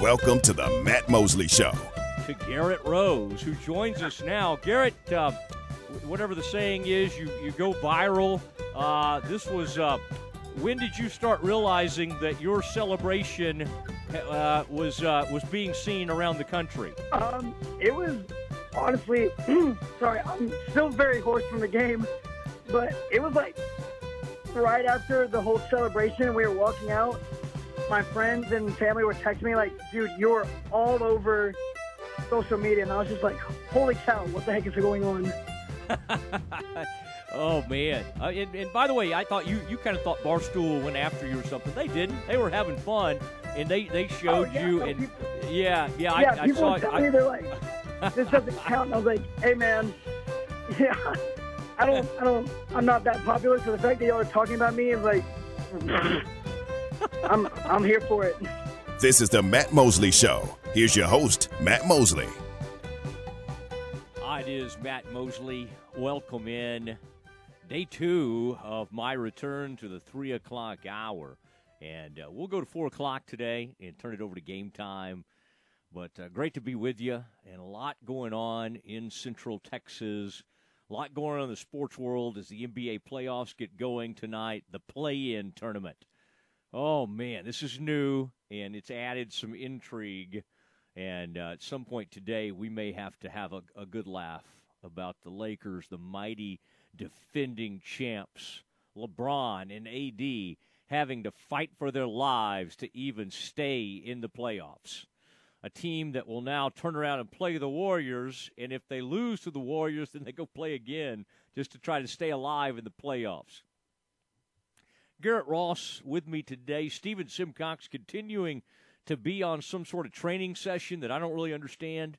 Welcome to the Matt Mosley Show. To Garrett Rose, who joins us now. Garrett, uh, whatever the saying is, you, you go viral. Uh, this was, uh, when did you start realizing that your celebration uh, was uh, was being seen around the country? Um, it was honestly, sorry, I'm still very hoarse from the game, but it was like right after the whole celebration, we were walking out. My friends and family were texting me like, "Dude, you're all over social media," and I was just like, "Holy cow, what the heck is going on?" oh man! Uh, and, and, by the way, I thought you you kind of thought Barstool went after you or something. They didn't. They were having fun, and they they showed oh, yeah, you. no, and people, yeah, yeah, yeah, I, I people saw. Tell I, me they're like, "This doesn't count." And I was like, "Hey, man, yeah." I don't, I don't, I'm not that popular, so the fact that y'all are talking about me is like, I'm, I'm here for it. This is the Matt Mosley Show. Here's your host, Matt Mosley. It is Matt Mosley. Welcome in day two of my return to the three o'clock hour. And uh, we'll go to four o'clock today and turn it over to game time. But uh, great to be with you, and a lot going on in Central Texas. A lot going on in the sports world as the NBA playoffs get going tonight. The play in tournament. Oh, man, this is new, and it's added some intrigue. And uh, at some point today, we may have to have a, a good laugh about the Lakers, the mighty defending champs, LeBron and AD having to fight for their lives to even stay in the playoffs a team that will now turn around and play the Warriors. And if they lose to the Warriors, then they go play again just to try to stay alive in the playoffs. Garrett Ross with me today. Stephen Simcox continuing to be on some sort of training session that I don't really understand.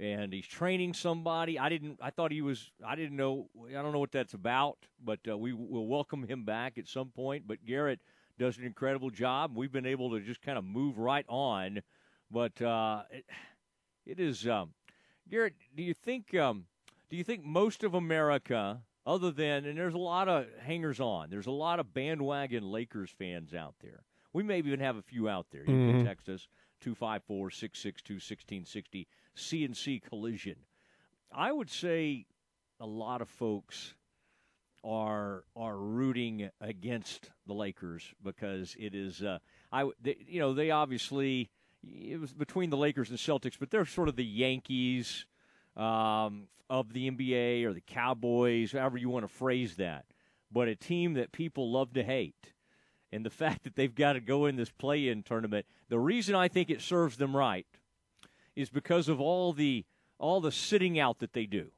And he's training somebody. I didn't. I thought he was. I didn't know. I don't know what that's about. But uh, we will welcome him back at some point. But Garrett does an incredible job. We've been able to just kind of move right on but uh, it, it is um, Garrett. Do you think um, do you think most of America, other than and there's a lot of hangers on, there's a lot of bandwagon Lakers fans out there. We may even have a few out there. You mm-hmm. can text us 254 662 1660 CNC Collision. I would say a lot of folks are are rooting against the Lakers because it is uh, I they, you know they obviously it was between the Lakers and Celtics, but they're sort of the Yankees um, of the NBA or the Cowboys, however you want to phrase that. But a team that people love to hate. And the fact that they've got to go in this play in tournament, the reason I think it serves them right is because of all the all the sitting out that they do.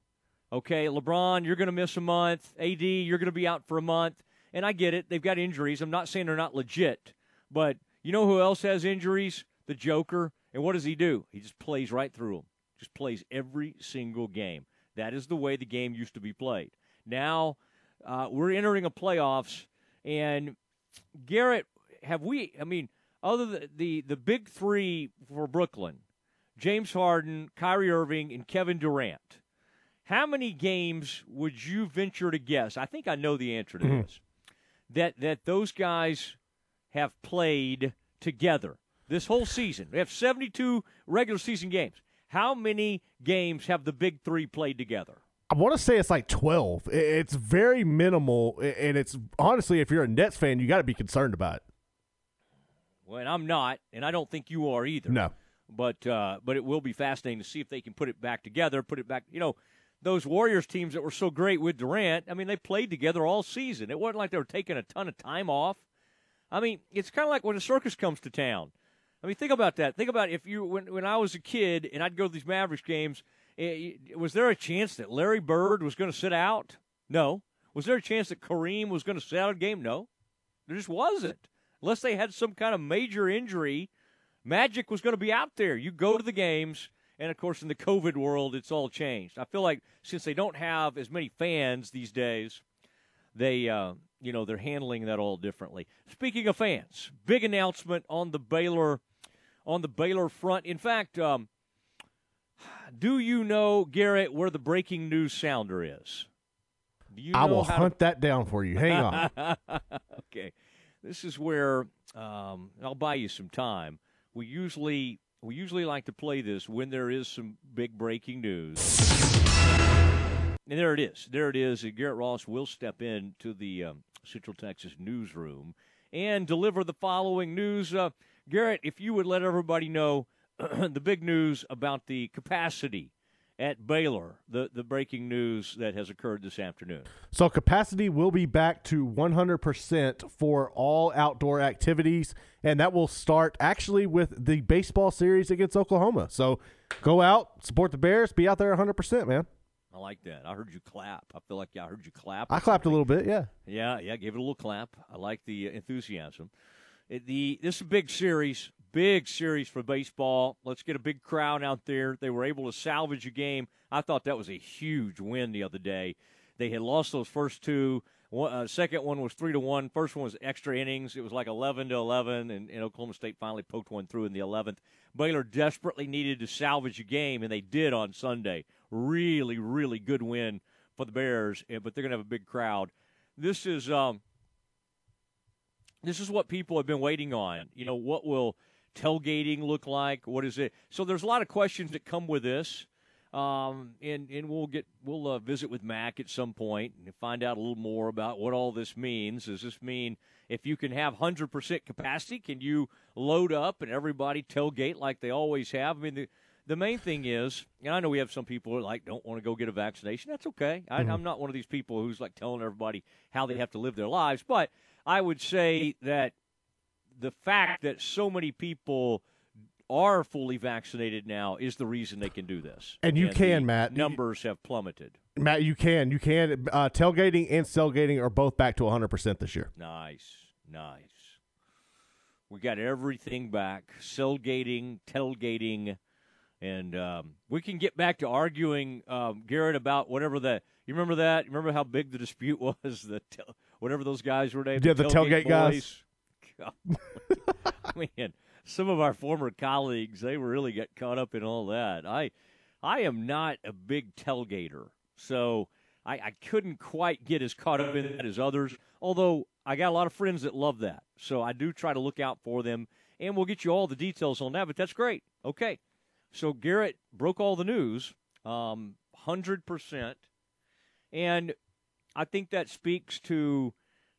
Okay, LeBron, you're going to miss a month. AD, you're going to be out for a month. And I get it. They've got injuries. I'm not saying they're not legit. But you know who else has injuries? the Joker. And what does he do? He just plays right through them, just plays every single game. That is the way the game used to be played. Now uh, we're entering a playoffs, and Garrett, have we? I mean, other than the the big three for Brooklyn, James Harden, Kyrie Irving, and Kevin Durant. How many games would you venture to guess? I think I know the answer to mm-hmm. this. That that those guys have played together this whole season. We have 72 regular season games. How many games have the big three played together? I want to say it's like 12. It's very minimal. And it's honestly, if you're a Nets fan, you got to be concerned about it. Well, and I'm not, and I don't think you are either. No. But, uh, but it will be fascinating to see if they can put it back together, put it back. You know, those Warriors teams that were so great with Durant, I mean, they played together all season. It wasn't like they were taking a ton of time off. I mean, it's kind of like when a circus comes to town. I mean, think about that. Think about if you when when I was a kid and I'd go to these Mavericks games. It, eh, was there a chance that Larry Bird was going to sit out? No. Was there a chance that Kareem was going to sit out a game? No. There just wasn't. Unless they had some kind of major injury, Magic was going to be out there. You go to the games, and of course, in the COVID world, it's all changed. I feel like since they don't have as many fans these days, they uh, you know they're handling that all differently. Speaking of fans, big announcement on the Baylor on the Baylor front. In fact, um, do you know, Garrett, where the breaking news sounder is? I will hunt to... that down for you. Hang on. okay. This is where um, I'll buy you some time. We usually we usually like to play this when there is some big breaking news. And there it is. There it is. Garrett Ross will step in to the um, Central Texas newsroom and deliver the following news. Uh, Garrett, if you would let everybody know the big news about the capacity at Baylor, the, the breaking news that has occurred this afternoon. So, capacity will be back to 100% for all outdoor activities, and that will start actually with the baseball series against Oklahoma. So, go out, support the Bears, be out there 100%, man. I like that. I heard you clap. I feel like I heard you clap. I clapped a little bit, yeah. Yeah, yeah, gave it a little clap. I like the enthusiasm. It, the This is a big series big series for baseball. Let's get a big crowd out there. They were able to salvage a game. I thought that was a huge win the other day. They had lost those first two. One, uh, second one was three to one. First one was extra innings. It was like eleven to eleven, and, and Oklahoma State finally poked one through in the eleventh. Baylor desperately needed to salvage a game, and they did on Sunday. Really, really good win for the Bears, but they're going to have a big crowd. This is um, this is what people have been waiting on. You know, what will tailgating look like? What is it? So there's a lot of questions that come with this. Um, and and we'll get we'll uh, visit with Mack at some point and find out a little more about what all this means. Does this mean if you can have hundred percent capacity, can you load up and everybody tailgate like they always have? I mean, the the main thing is, and I know we have some people who like don't want to go get a vaccination. That's okay. I, mm-hmm. I'm not one of these people who's like telling everybody how they have to live their lives, but I would say that the fact that so many people are fully vaccinated now is the reason they can do this. And you and can, Matt. Numbers have plummeted. Matt, you can. You can. Uh, tailgating and sailgating are both back to 100% this year. Nice. Nice. We got everything back sailgating, tailgating, and um, we can get back to arguing, um, Garrett, about whatever that. You remember that? You remember how big the dispute was? The whatever those guys were named. Yeah, the, the tailgate, tailgate guys. Man, some of our former colleagues, they really got caught up in all that. I, I am not a big tailgater, so I, I couldn't quite get as caught up in that as others. Although I got a lot of friends that love that, so I do try to look out for them, and we'll get you all the details on that. But that's great. Okay, so Garrett broke all the news, um, hundred percent, and I think that speaks to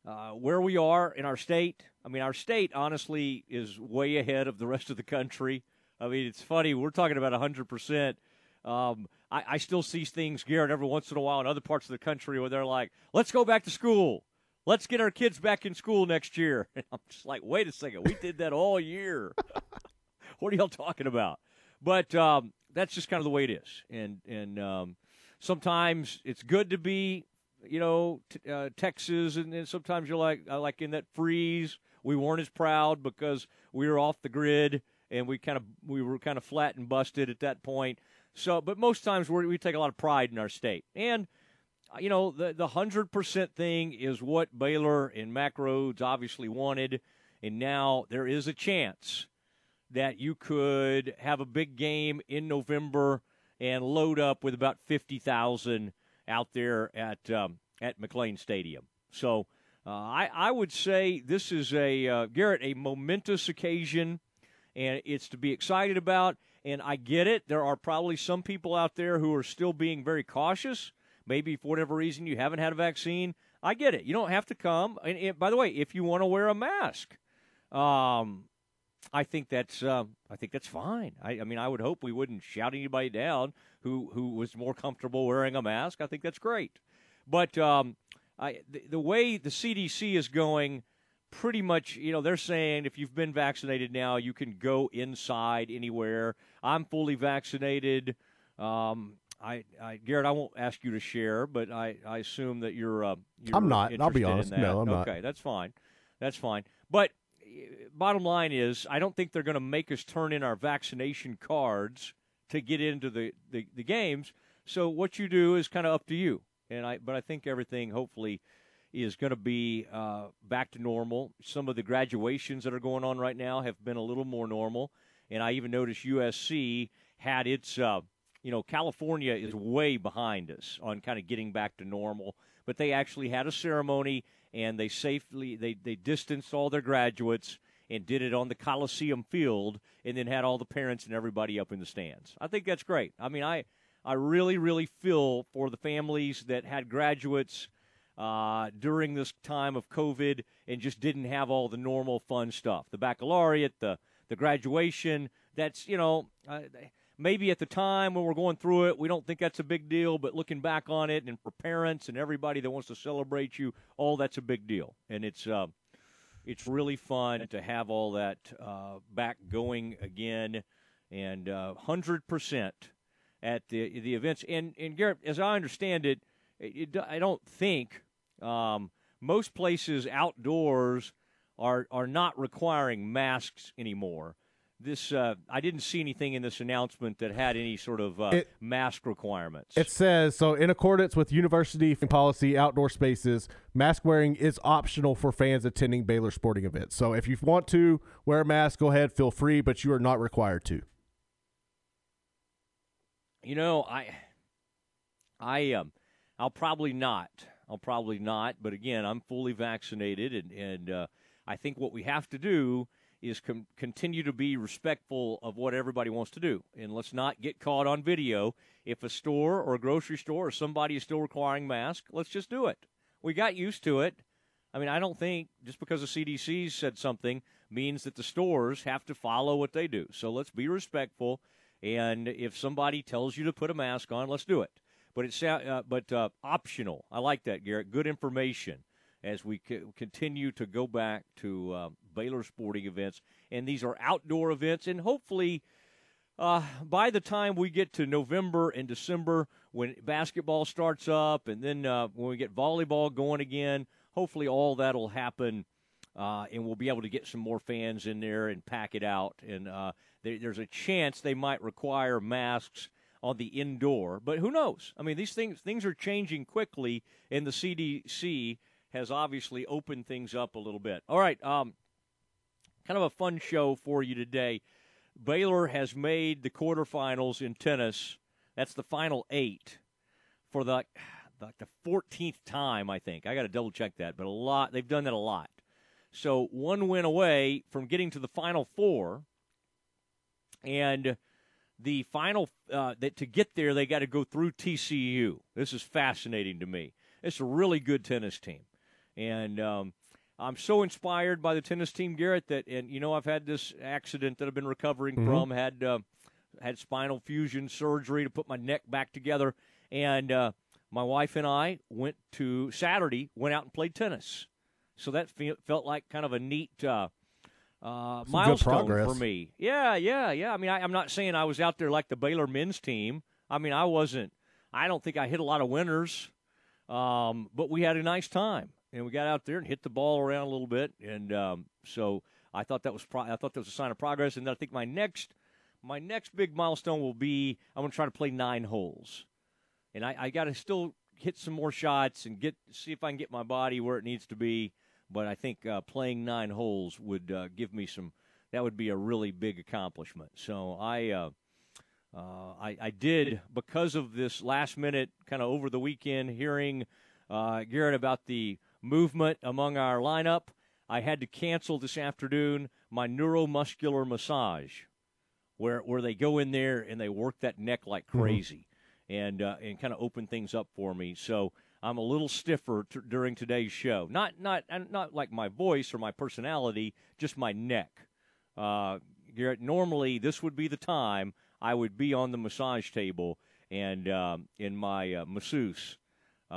uh, where we are in our state. I mean, our state, honestly, is way ahead of the rest of the country. I mean, it's funny. We're talking about 100%. Um, I, I still see things, Garrett, every once in a while in other parts of the country where they're like, let's go back to school. Let's get our kids back in school next year. And I'm just like, wait a second. We did that all year. what are y'all talking about? But um, that's just kind of the way it is. And, and um, sometimes it's good to be you know, t- uh, Texas, and then sometimes you're like, uh, like in that freeze, we weren't as proud because we were off the grid and we kind of we were kind of flat and busted at that point. So, but most times we we take a lot of pride in our state, and uh, you know, the the hundred percent thing is what Baylor and Mack Rhoades obviously wanted, and now there is a chance that you could have a big game in November and load up with about fifty thousand out there at um, at McLane Stadium. So uh, I, I would say this is a uh, Garrett a momentous occasion, and it's to be excited about. And I get it. There are probably some people out there who are still being very cautious. Maybe for whatever reason you haven't had a vaccine. I get it. You don't have to come. And, and by the way, if you want to wear a mask, um, I think that's uh, I think that's fine. I, I, mean, I would hope we wouldn't shout anybody down who who was more comfortable wearing a mask. I think that's great. But um, I, the, the, way the CDC is going, pretty much, you know, they're saying if you've been vaccinated now, you can go inside anywhere. I'm fully vaccinated. Um, I, I, Garrett, I won't ask you to share, but I, I assume that you're. Uh, you're I'm not. I'll be honest. No, I'm okay, not. Okay, that's fine. That's fine. But bottom line is, I don't think they're going to make us turn in our vaccination cards to get into the, the, the games. So what you do is kind of up to you. And I, but I think everything hopefully is going to be uh, back to normal. Some of the graduations that are going on right now have been a little more normal, and I even noticed USC had its. Uh, you know, California is way behind us on kind of getting back to normal, but they actually had a ceremony and they safely they they distanced all their graduates and did it on the Coliseum field, and then had all the parents and everybody up in the stands. I think that's great. I mean, I I really really feel for the families that had graduates uh, during this time of COVID and just didn't have all the normal fun stuff. The baccalaureate, the the graduation. That's you know. Uh, maybe at the time when we're going through it, we don't think that's a big deal, but looking back on it, and for parents and everybody that wants to celebrate you, all that's a big deal, and it's uh, it's really fun to have all that uh, back going again, and uh, hundred percent at the the events. And and Garrett, as I understand it, it, it I don't think um, most places outdoors are are not requiring masks anymore. This uh, I didn't see anything in this announcement that had any sort of uh, It- mask requirements. It says so in accordance with university policy, outdoor spaces, mask wearing is optional for fans attending Baylor sporting events. So if you want to wear a mask, go ahead, feel free, but you are not required to. You know, I, I, um, I'll probably not. I'll probably not. But again, I'm fully vaccinated, and and uh, I think what we have to do is com- continue to be respectful of what everybody wants to do, and let's not get caught on video. If a store or a grocery store or somebody is still requiring masks, let's just do it. We got used to it. I mean, I don't think just because the CDC said something means that the stores have to follow what they do. So let's be respectful. And if somebody tells you to put a mask on, let's do it. But it's uh, but uh, optional. I like that, Garrett. Good information as we co- continue to go back to uh, Baylor sporting events, and these are outdoor events, and hopefully. Uh, by the time we get to November and December, when basketball starts up, and then uh, when we get volleyball going again, hopefully all that'll happen, uh, and we'll be able to get some more fans in there and pack it out. And uh, there, there's a chance they might require masks on the indoor, but who knows? I mean, these things things are changing quickly, and the CDC has obviously opened things up a little bit. All right, um, kind of a fun show for you today. Baylor has made the quarterfinals in tennis. That's the final eight for the like the 14th time, I think. I got to double check that, but a lot they've done that a lot. So one win away from getting to the final four, and the final uh, that to get there they got to go through TCU. This is fascinating to me. It's a really good tennis team, and um, I'm so inspired by the tennis team, Garrett. That and you know I've had this accident that I've been recovering from. Had uh, had spinal fusion surgery to put my neck back together, and uh, my wife and I went to Saturday, went out and played tennis. So that fe- felt like kind of a neat uh, uh, milestone for me. Yeah, yeah, yeah. I mean, I, I'm not saying I was out there like the Baylor men's team. I mean, I wasn't. I don't think I hit a lot of winners, um, but we had a nice time, and we got out there and hit the ball around a little bit, and um, so I thought that was pro- I thought that was a sign of progress. And then I think my next my next big milestone will be I'm going to try to play nine holes, and I, I got to still hit some more shots and get see if I can get my body where it needs to be. But I think uh, playing nine holes would uh, give me some. That would be a really big accomplishment. So I. Uh, uh, I, I did because of this last minute kind of over the weekend hearing uh, Garrett about the movement among our lineup. I had to cancel this afternoon my neuromuscular massage, where where they go in there and they work that neck like crazy, and uh, and kind of open things up for me. So I'm a little stiffer t- during today's show. Not not not like my voice or my personality, just my neck. Uh, Garrett, normally this would be the time I would be on the massage table and um, in my uh, masseuse, uh,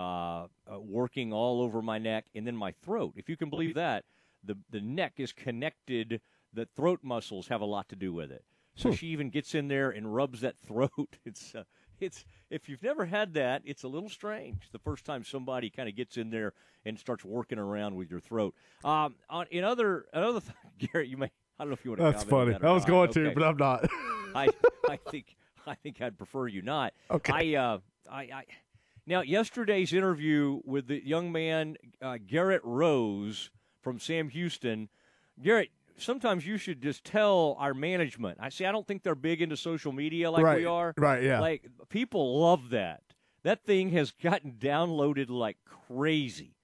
uh, working all over my neck and then my throat. If you can believe that, the the neck is connected. The throat muscles have a lot to do with it. So she even gets in there and rubs that throat. It's uh, it's if you've never had that, it's a little strange. The first time somebody kind of gets in there and starts working around with your throat. Um, on, in other another thing, Garrett, you may I don't know if you want to. That's funny. that I was not. going to, but I'm not. I I think I think I'd prefer you not. Okay. I uh I, I now yesterday's interview with the young man uh, Garrett Rose from Sam Houston. Garrett, sometimes you should just tell our management. I see. I don't think they're big into social media like right. we are. Right. Yeah. Like people love that. That thing has gotten downloaded like crazy,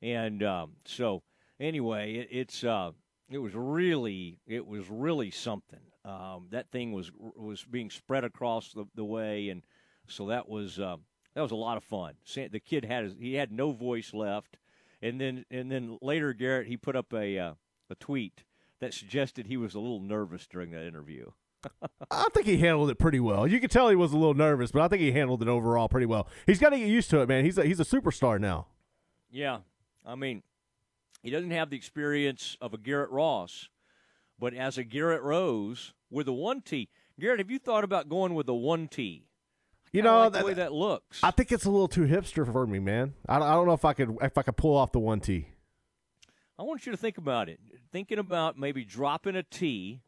and um, so anyway, it, it's uh, it was really it was really something. Um, that thing was was being spread across the, the way, and so that was uh, that was a lot of fun. The kid had his, he had no voice left, and then and then later Garrett he put up a uh, a tweet that suggested he was a little nervous during that interview. I think he handled it pretty well. You could tell he was a little nervous, but I think he handled it overall pretty well. He's got to get used to it, man. He's a, he's a superstar now. Yeah, I mean, he doesn't have the experience of a Garrett Ross, but as a Garrett Rose with a one T. Garrett, have you thought about going with a one T? You know like the way that looks. I think it's a little too hipster for me, man. I, I don't know if I could if I could pull off the one T. I want you to think about it. Thinking about maybe dropping a T,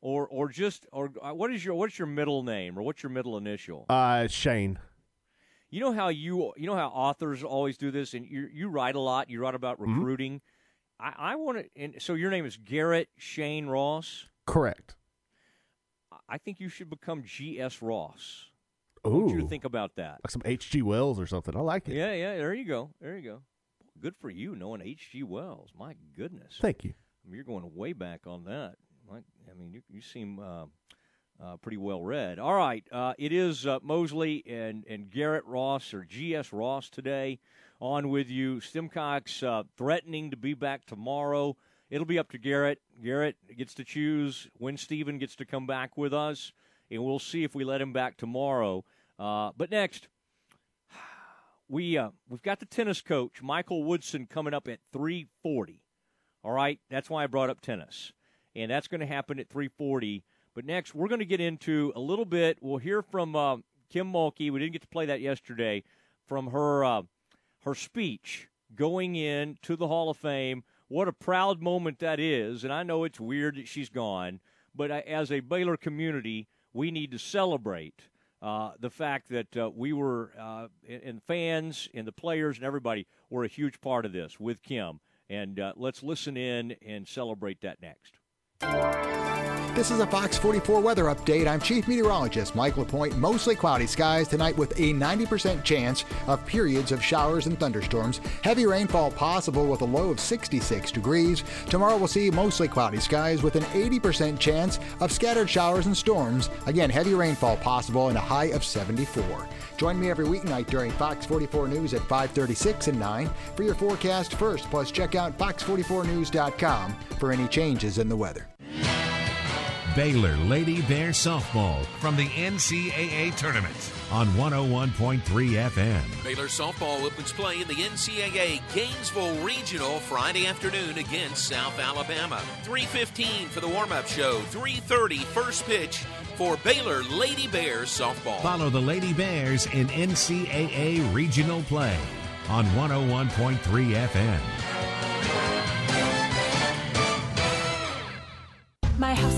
or or just or uh, what is your what's your middle name or what's your middle initial? Uh, Shane. You know how you you know how authors always do this, and you you write a lot. You write about Mm-hmm. recruiting. Mm-hmm. I, I want to, and so your name is Garrett Shane Ross. Correct. I think you should become G.S. Ross. Ooh, want you think about that. like some H.G. Wells or something. I like it. Yeah, yeah. There you go. There you go. Good for you knowing H.G. Wells. My goodness. Thank you. I mean, you're going way back on that. Like, I mean, you, you seem uh, uh, pretty well read. All right, uh, it is uh, Mosley and, and Garrett Ross or G.S. Ross today on with you. Simcox uh, threatening to be back tomorrow. It'll be up to Garrett. Garrett gets to choose when Steven gets to come back with us, and we'll see if we let him back tomorrow. Uh, but next, we uh, we've got the tennis coach Michael Woodson coming up at three forty. All right, that's why I brought up tennis, and that's going to happen at three forty. But next, we're going to get into a little bit. We'll hear from uh, Kim Mulkey. We didn't get to play that yesterday. From her uh, her speech going in to the Hall of Fame. What a proud moment that is, and I know it's weird that she's gone, but uh, as a Baylor community, we need to celebrate uh, the fact that uh, we were, uh, and, fans and the players and everybody were a huge part of this with Kim. And uh, let's listen in and celebrate that next. This is a Fox 44 weather update. I'm Chief Meteorologist Mike LaPointe. Mostly cloudy skies tonight with a 90% chance of periods of showers and thunderstorms. Heavy rainfall possible with a low of 66 degrees. Tomorrow we'll see mostly cloudy skies with an 80% chance of scattered showers and storms. Again, heavy rainfall possible and a high of 74. Join me every weeknight during Fox 44 News at 536 and 9 for your forecast first. Plus, check out fox44news.com for any changes in the weather. Baylor Lady Bear Softball from the NCAA Tournament on 101.3 FM. Baylor softball opens play in the NCAA Gainesville Regional Friday afternoon against South Alabama. 3:15 for the warm-up show. 3:30 first pitch for Baylor Lady Bears softball. Follow the Lady Bears in NCAA regional play on 101.3 FM. My house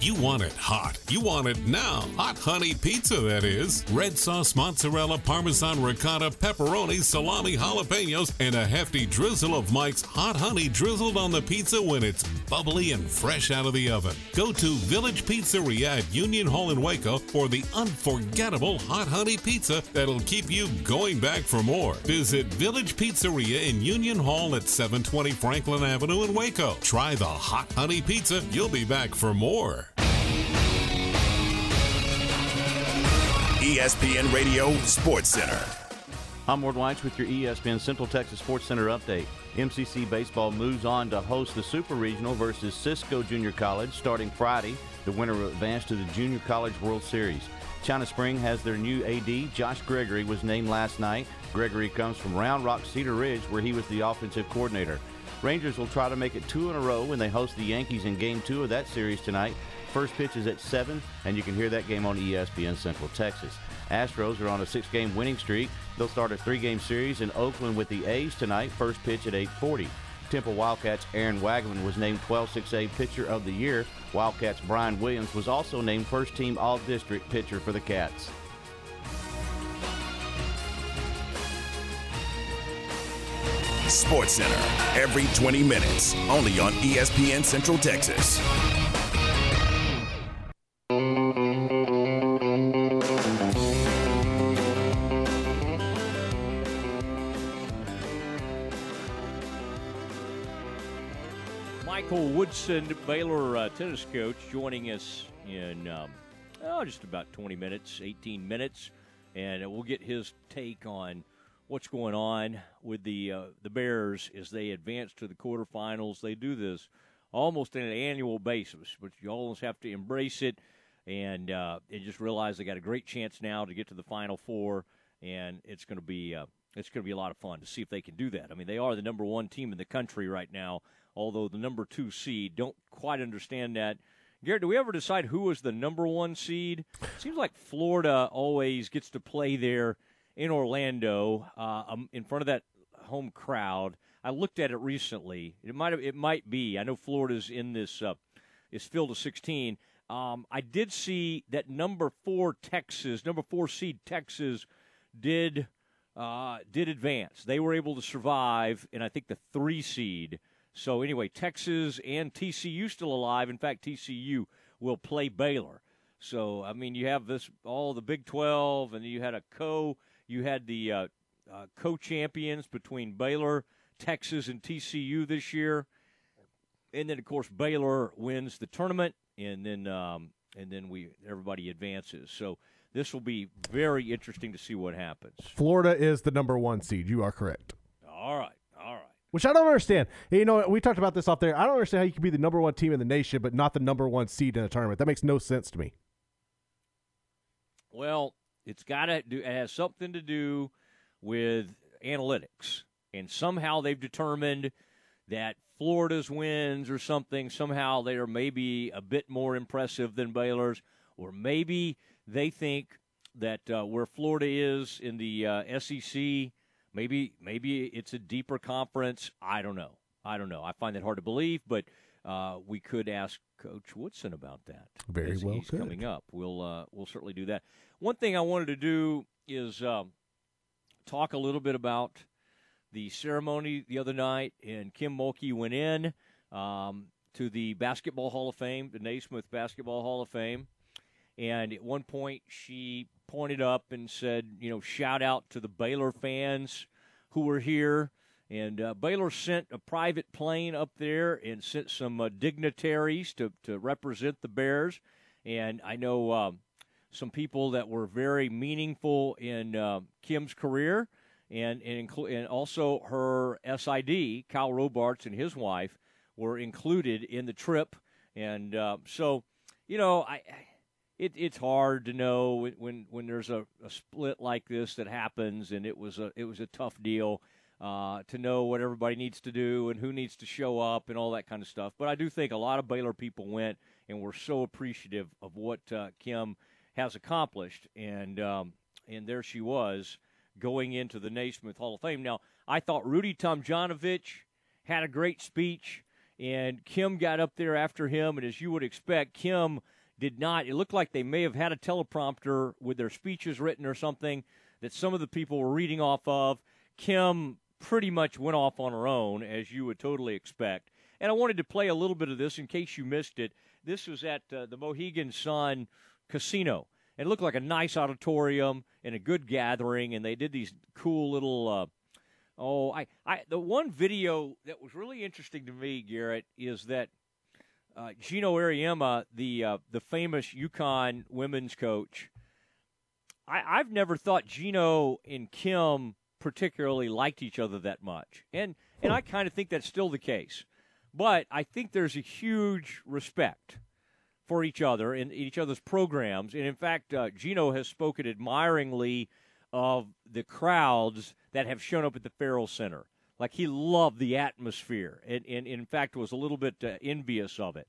You want it hot. You want it now. Hot honey pizza, that is. Red sauce, mozzarella, parmesan, ricotta, pepperoni, salami, jalapenos, and a hefty drizzle of Mike's hot honey drizzled on the pizza when it's bubbly and fresh out of the oven. Go to Village Pizzeria at Union Hall in Waco for the unforgettable hot honey pizza that'll keep you going back for more. Visit Village Pizzeria in Union Hall at 720 Franklin Avenue in Waco. Try the hot honey pizza. You'll be back for more. ESPN Radio Sports Center. I'm Ward Weitz with your ESPN Central Texas Sports Center update. MCC Baseball moves on to host the Super Regional versus Cisco Junior College starting Friday. The winner will advance to the Junior College World Series. China Spring has their new AD. Josh Gregory was named last night. Gregory comes from Round Rock Cedar Ridge, where he was the offensive coordinator. Rangers will try to make it two in a row when they host the Yankees in Game 2 of that series tonight. First pitch is at 7, and you can hear that game on ESPN Central Texas. Astros are on a six-game winning streak. They'll start a three-game series in Oakland with the A's tonight. First pitch at 8:40. Temple Wildcats' Aaron Wagman was named 12-6A Pitcher of the Year. Wildcats' Brian Williams was also named first-team All-District Pitcher for the Cats. Sports Center every 20 minutes, only on ESPN Central Texas. Michael Woodson, Baylor uh, tennis coach, joining us in um, oh, just about 20 minutes, 18 minutes, and we'll get his take on what's going on with the uh, the Bears as they advance to the quarterfinals. They do this almost on an annual basis, but you almost have to embrace it and uh, and just realize they got a great chance now to get to the Final Four, and it's going to be uh, it's going to be a lot of fun to see if they can do that. I mean, they are the number one team in the country right now, although the number two seed don't quite understand that. Garrett, do we ever decide who was the number one seed? seems like Florida always gets to play there in Orlando uh, um, in front of that home crowd. I looked at it recently. It might it might be. I know Florida's in this uh, is filled to 16. Um, I did see that number four Texas, number four seed Texas, did uh, did advance. They were able to survive, and I think the three seed. So anyway, Texas and TCU still alive. In fact, TCU will play Baylor. So I mean, you have this all the Big Twelve, and you had a co. You had the uh, uh, co-champions between Baylor, Texas, and TCU this year, and then of course Baylor wins the tournament, and then um, and then we everybody advances. So this will be very interesting to see what happens. Florida is the number one seed. You are correct. All right. Which I don't understand. You know, we talked about this off there. I don't understand how you can be the number one team in the nation, but not the number one seed in a tournament. That makes no sense to me. Well, it's got to do. It has something to do with analytics, and somehow they've determined that Florida's wins or something. Somehow they are maybe a bit more impressive than Baylor's, or maybe they think that uh, where Florida is in the uh, SEC, maybe maybe it's a deeper conference. I don't know. I don't know. I find that hard to believe, but uh, we could ask Coach Woodson about that. Very well he's could. coming up. We'll uh, we'll certainly do that. One thing I wanted to do is um, talk a little bit about the ceremony the other night, and Kim Mulkey went in um, to the Basketball Hall of Fame, the Naismith Basketball Hall of Fame, and at one point she pointed up and said, you know, shout out to the Baylor fans who were here. And uh, Baylor sent a private plane up there and sent some uh, dignitaries to, to represent the Bears. And I know um, some people that were very meaningful in uh, Kim's career and and, inclu- and also her SID, Kyle Robarts and his wife, were included in the trip. And uh, so you know, I it, it's hard to know when when, there's a, a split like this that happens, and it was a it was a tough deal uh, to know what everybody needs to do and who needs to show up and all that kind of stuff. But I do think a lot of Baylor people went and were so appreciative of what uh, Kim has accomplished, and um, and there she was going into the Naismith Hall of Fame. Now I thought Rudy Tomjanovich had a great speech, and Kim got up there after him, and as you would expect, Kim did not. It looked like they may have had a teleprompter with their speeches written or something that some of the people were reading off of. Kim pretty much went off on her own, as you would totally expect. And I wanted to play a little bit of this in case you missed it. This was at uh, the Mohegan Sun Casino. It looked like a nice auditorium and a good gathering, and they did these cool little. Uh, oh, I, I the one video that was really interesting to me, Garrett, is that uh, Geno Auriemma, the uh, the famous UConn women's coach. I, I've never thought Geno and Kim particularly liked each other that much, and and I kind of think that's still the case. But I think there's a huge respect for each other in each other's programs, and in fact, uh, Geno has spoken admiringly of the crowds that have shown up at the Ferrell Center. Like he loved the atmosphere, and, and, in fact was a little bit uh, envious of it.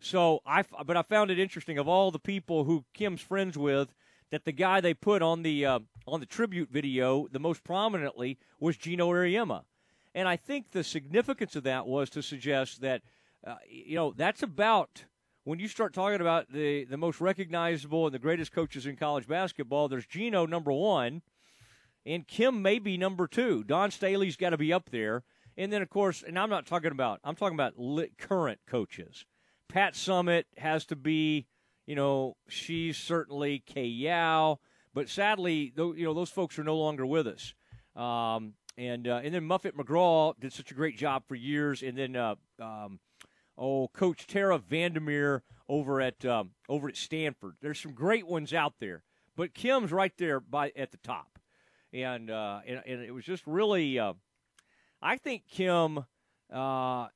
So I, but I found it interesting of all the people who Kim's friends with, that the guy they put on the uh, on the tribute video the most prominently was Geno Auriemma, and I think the significance of that was to suggest that uh, you know that's about when you start talking about the the most recognizable and the greatest coaches in college basketball. There's Geno number one and Kim may be number two. Dawn Staley's got to be up there, and then of course, and I'm not talking about I'm talking about current coaches. Pat Summitt has to be, you know, she's certainly Kay Yow, but sadly, though, you know, those folks are no longer with us. Um, and uh, and then Muffet McGraw did such a great job for years, and then uh, um, oh, Coach Tara VanDerveer over at um, over at Stanford. There's some great ones out there, but Kim's right there by at the top and uh, and, and it was just really. Uh, I think Kim. Uh,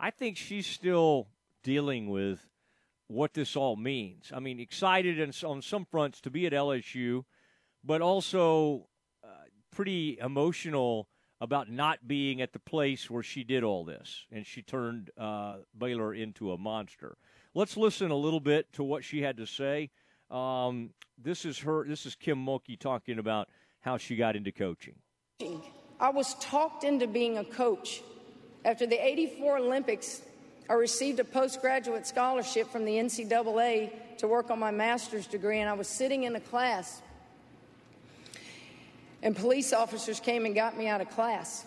I think she's still dealing with what this all means. I mean, excited and on some fronts to be at LSU, but also uh, pretty emotional about not being at the place where she did all this, and she turned uh, Baylor into a monster. Let's listen a little bit to what she had to say. Um, this is her. This is Kim Mulkey talking about how she got into coaching. I was talked into being a coach. After the 84 Olympics, I received a postgraduate scholarship from the NCAA to work on my master's degree, and I was sitting in a class, and police officers came and got me out of class.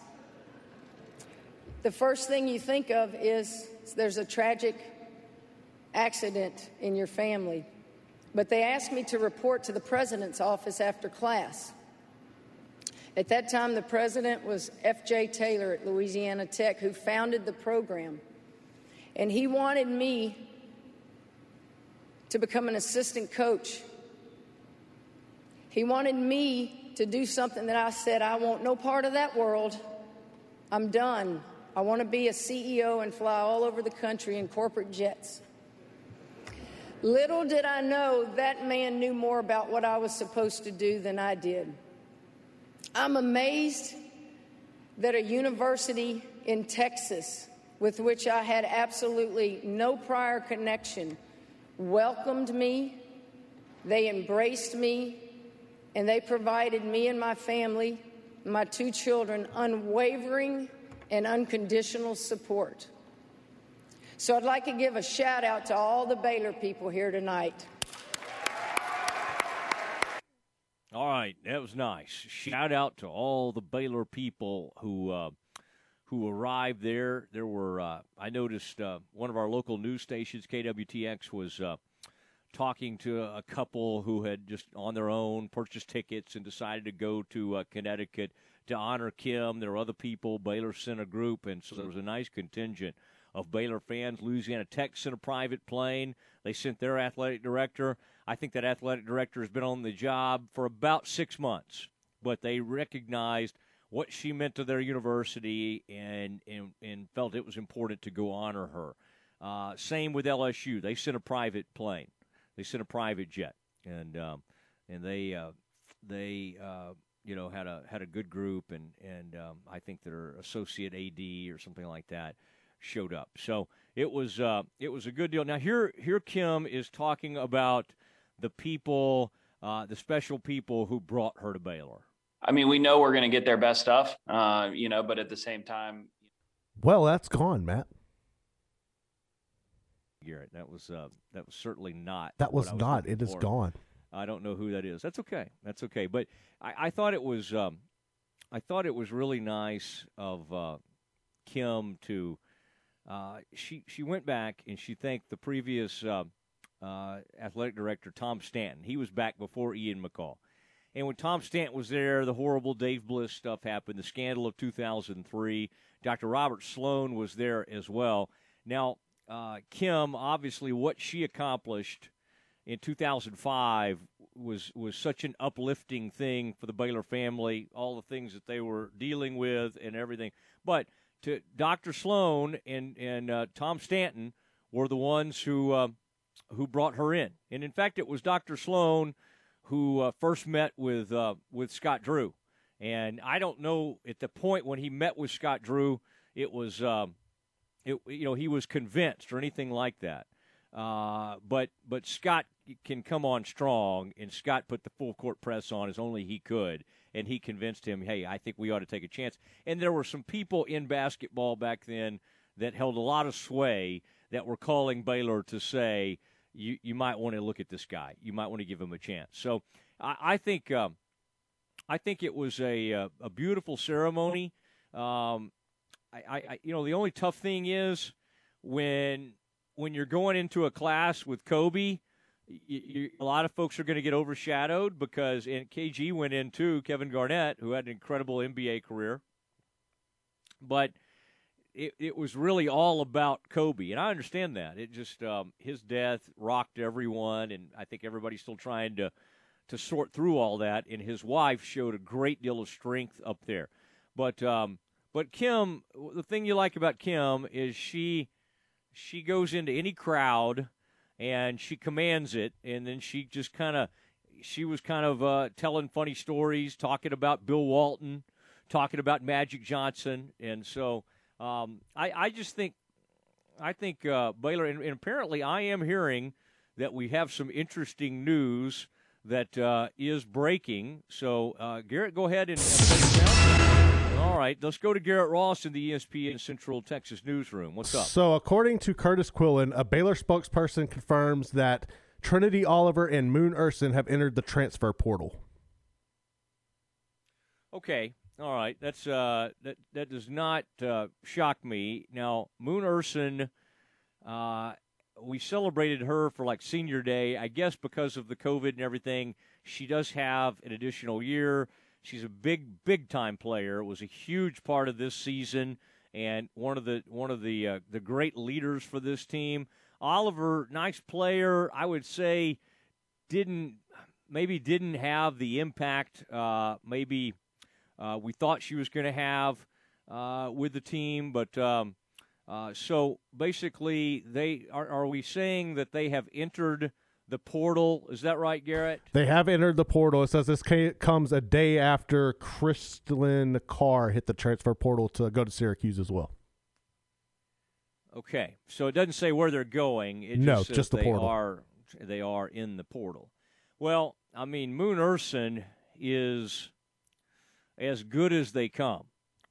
The first thing you think of is there's a tragic accident in your family. But they asked me to report to the president's office after class. At that time, the president was F. Jay Taylor at Louisiana Tech, who founded the program. And he wanted me to become an assistant coach. He wanted me to do something that I said, I want no part of that world. I'm done. I want to be a CEO and fly all over the country in corporate jets. Little did I know that man knew more about what I was supposed to do than I did. I'm amazed that a university in Texas, with which I had absolutely no prior connection, welcomed me, they embraced me, and they provided me and my family, my two children, unwavering and unconditional support. So I'd like to give a shout out to all the Baylor people here tonight. All right, that was nice. Shout out to all the Baylor people who uh, who arrived there. There were uh, I noticed uh, one of our local news stations, KWTX, was uh, talking to a couple who had just on their own purchased tickets and decided to go to uh, Connecticut to honor Kim. There were other people. Baylor sent a group, and so there was a nice contingent of Baylor fans. Louisiana Tech sent a private plane. They sent their athletic director. I think that athletic director has been on the job for about six months, but they recognized what she meant to their university and, and, and felt it was important to go honor her. Uh, same with LSU. They sent a private plane. They sent a private jet, and um, and they uh, they uh, you know had a had a good group, and and um, I think their associate AD or something like that showed up. So it was uh, it was a good deal. Now here here Kim is talking about the people, uh, the special people who brought her to Baylor. I mean, we know we're going to get their best stuff, uh, you know, but at the same time, Well, that's gone, Matt. Garrett, that was uh, that was certainly not. That what was not. looking It is for. gone. I don't know who that is. That's okay. That's okay. But I, I thought it was um, I thought it was really nice of uh, Kim to uh, she she went back and she thanked the previous uh, uh, athletic director Tom Stanton. He was back before Ian McCaw. And when Tom Stanton was there, the horrible Dave Bliss stuff happened, the scandal of 2003. Dr. Robert Sloan was there as well. Now, uh, Kim, obviously, what she accomplished in 2005 was was such an uplifting thing for the Baylor family, all the things that they were dealing with and everything. But to Dr. Sloan and and uh, Tom Stanton were the ones who uh, who brought her in, and in fact, it was Dr. Sloan who uh, first met with uh, with Scott Drew, and I don't know at the point when he met with Scott Drew, it was um, it you know he was convinced or anything like that. Uh, but but Scott can come on strong, and Scott put the full court press on as only he could, and he convinced him, hey, I think we ought to take a chance. And there were some people in basketball back then that held a lot of sway that were calling Baylor to say, you you might want to look at this guy, you might want to give him a chance. So I, I think um, I think it was a a, a beautiful ceremony. Um, I, I you know the only tough thing is when when you're going into a class with Kobe, you, you, a lot of folks are going to get overshadowed because and KG went in too. Kevin Garnett, who had an incredible NBA career, but it, it was really all about Kobe, and I understand that. It just um, his death rocked everyone, and I think everybody's still trying to to sort through all that. And his wife showed a great deal of strength up there, but um, but Kim, the thing you like about Kim is she she goes into any crowd and she commands it, and then she just kind of she was kind of uh, telling funny stories, talking about Bill Walton, talking about Magic Johnson, and so um, I, I just think I think uh, Baylor, and, and apparently I am hearing that we have some interesting news that uh, is breaking. So uh, Garrett, go ahead and. All right, let's go to Garrett Ross in the ESPN Central Texas newsroom. What's up? So, according to Curtis Quillen, a Baylor spokesperson confirms that Trinity Oliver and Moon Ursin have entered the transfer portal. Okay, all right. That's uh, that that does not uh, shock me. Now, Moon Ursin, uh, we celebrated her for like senior day. I guess because of the COVID and everything, she does have an additional year. She's a big, big time player. It was a huge part of this season and one of the one of the uh, the great leaders for this team. Oliver, nice player. I would say didn't maybe didn't have the impact uh, maybe uh, we thought she was going to have uh, with the team. But um, uh, so basically, they are, are we saying that they have entered the portal? Is that right, Garrett? They have entered the portal. It says this comes a day after Kristlyn Carr hit the transfer portal to go to Syracuse as well. Okay, so it doesn't say where they're going. It No, just, just the they portal. Are they are in the portal? Well, I mean, Moon Ursin is as good as they come.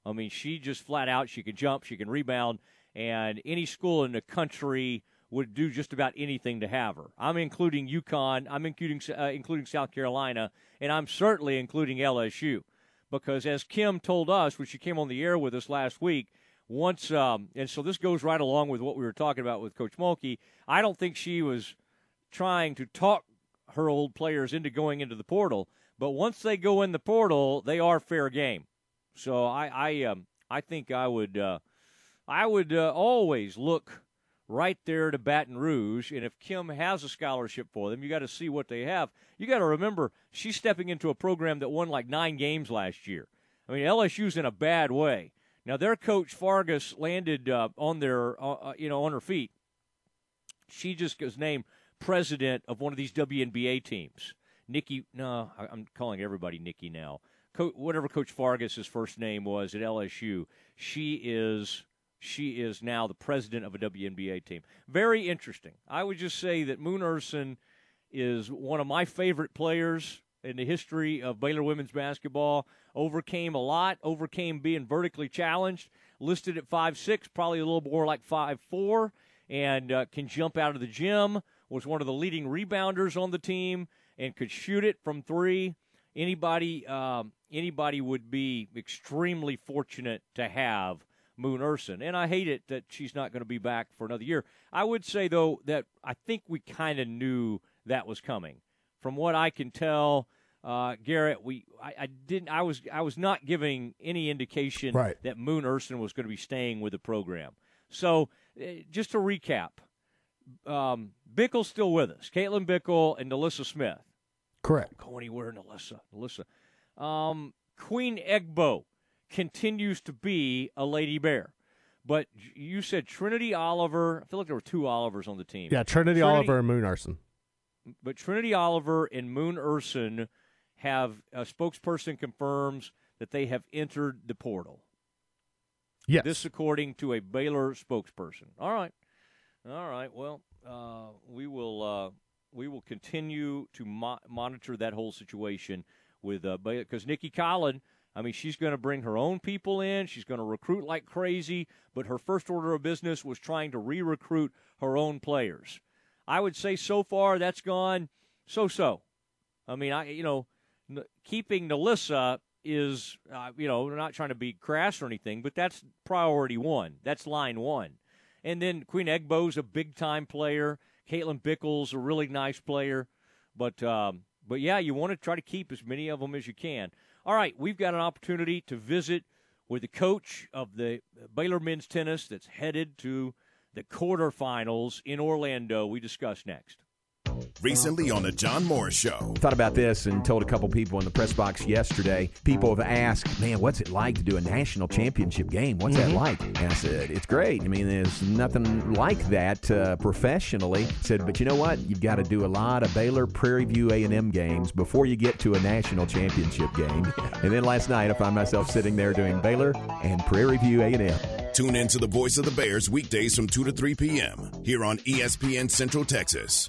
I mean, she just flat out she can jump, she can rebound, and any school in the country would do just about anything to have her. I'm including UConn, I'm including uh, including South Carolina, and I'm certainly including LSU because as Kim told us when she came on the air with us last week, once um, and so this goes right along with what we were talking about with Coach Mulkey. I don't think she was trying to talk her old players into going into the portal, but once they go in the portal, they are fair game. So I I um, I think I would uh, I would uh, always look right there to Baton Rouge, and if Kim has a scholarship for them, you got to see what they have. You got to remember she's stepping into a program that won like nine games last year. I mean LSU's in a bad way. Now their coach Fargas landed uh, on their uh, uh, you know on her feet she just was named president of one of these WNBA teams. Nikki, no, I'm calling everybody Nikki now. Co- whatever Coach Vargas's first name was at LSU, she is she is now the president of a WNBA team. Very interesting. I would just say that Moon Ursin is one of my favorite players in the history of Baylor women's basketball. Overcame a lot, overcame being vertically challenged, listed at five six, probably a little more like five four, and uh, can jump out of the gym. Was one of the leading rebounders on the team and could shoot it from three. Anybody, um, anybody would be extremely fortunate to have Moon Ursin. And I hate it that she's not going to be back for another year. I would say, though, that I think we kind of knew that was coming. From what I can tell, uh, Garrett, we I, I didn't I was I was not giving any indication Right. that Moon Ursin was going to be staying with the program. So uh, just to recap, um, Bickle's still with us. Caitlin Bickle and NaLyssa Smith. Correct. Go anywhere, NaLyssa. NaLyssa. Um, Queen Egbo continues to be a Lady Bear. But you said Trinity Oliver. I feel like there were two Olivers on the team. Yeah, Trinity, Oliver and Moon Ursin. But Trinity Oliver and Moon Ursin have a spokesperson confirms that they have entered the portal. Yes. This according to a Baylor spokesperson. All right. All right. Well, uh, we will uh, we will continue to mo- monitor that whole situation with uh, Baylor because Nikki Collen. I mean, she's going to bring her own people in. She's going to recruit like crazy. But her first order of business was trying to re-recruit her own players. I would say so far that's gone so-so. I mean, I you know, keeping NaLyssa is uh, you know, not trying to be crass or anything, but that's priority one. That's line one. And then Queen Egbo's a big time player. Caitlin Bickle's a really nice player, but um, but yeah, you want to try to keep as many of them as you can. All right, we've got an opportunity to visit with the coach of the Baylor men's tennis that's headed to the quarterfinals in Orlando. We discuss next. Recently on the John Moore Show. Thought about this and told a couple people in the press box yesterday. People have asked, man, what's it like to do a national championship game? What's that like? And I said, it's great. I mean, there's nothing like that uh, professionally. said, but you know what? You've got to do a lot of Baylor Prairie View A&M games before you get to a national championship game. And then last night, I found myself sitting there doing Baylor and Prairie View A&M. Tune in to the voice of the Bears weekdays from 2 to 3 p.m. here on ESPN Central Texas.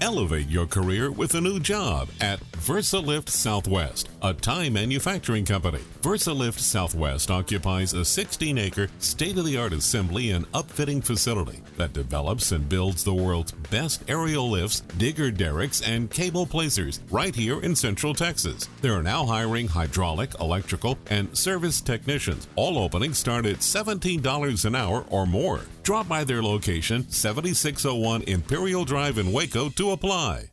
Elevate your career with a new job at VersaLift Southwest, a tie manufacturing company. VersaLift Southwest occupies a 16 acre, state of the art assembly and upfitting facility that develops and builds the world's best aerial lifts, digger derricks, and cable placers right here in Central Texas. They are now hiring hydraulic, electrical, and service technicians. All openings start at $17 an hour or more. Drop by their location, 7601 Imperial Drive in Waco, to apply.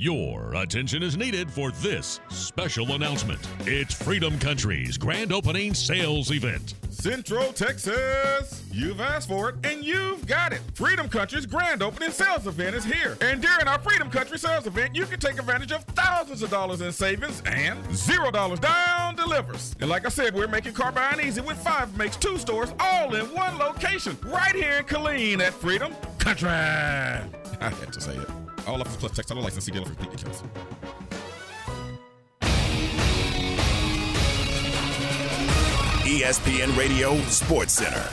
Your attention is needed for this special announcement. It's Freedom Country's grand opening sales event. Central Texas. You've asked for it and you've got it. Freedom Country's grand opening sales event is here. And during our Freedom Country sales event, you can take advantage of thousands of dollars in savings and zero dollars down delivers. And like I said, we're making car buying easy with five makes two stores all in one location right here in Killeen at Freedom Country. I had to say it. All offers plus textile license dealer for complete details. ESPN Radio Sports Center.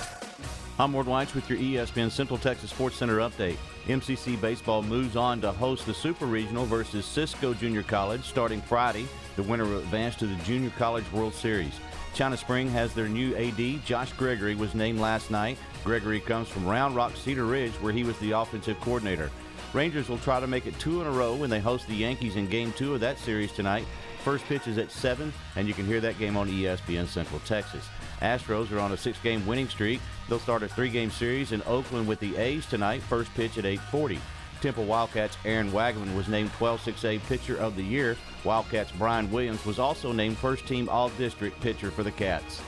I'm Ward Whites with your ESPN Central Texas Sports Center update. MCC Baseball moves on to host the Super Regional versus Cisco Junior College starting Friday. The winner will advance to the Junior College World Series. China Spring has their new AD. Josh Gregory was named last night. Gregory comes from Round Rock Cedar Ridge, where he was the offensive coordinator. Rangers will try to make it two in a row when they host the Yankees in Game 2 of that series tonight. First pitch is at 7, and you can hear that game on ESPN Central Texas. Astros are on a six-game winning streak. They'll start a three-game series in Oakland with the A's tonight. First pitch at 8:40. Temple Wildcats Aaron Wagman was named 12-6A Pitcher of the Year. Wildcats Brian Williams was also named first-team All-District Pitcher for the Cats.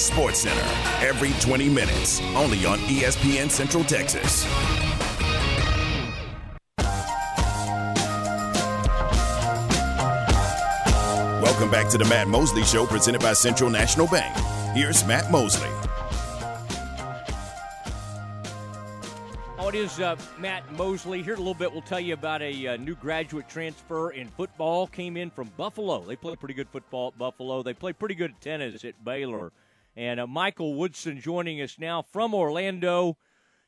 Sports Center every 20 minutes, only on ESPN Central Texas. Welcome back to the Matt Mosley Show presented by Central National Bank. Here's Matt Mosley. Oh, it is uh, Matt Mosley. Here in a little bit, we'll tell you about a uh, new graduate transfer in football. Came in from Buffalo. They play pretty good football at Buffalo. They play pretty good tennis at Baylor. And uh, Michael Woodson joining us now from Orlando.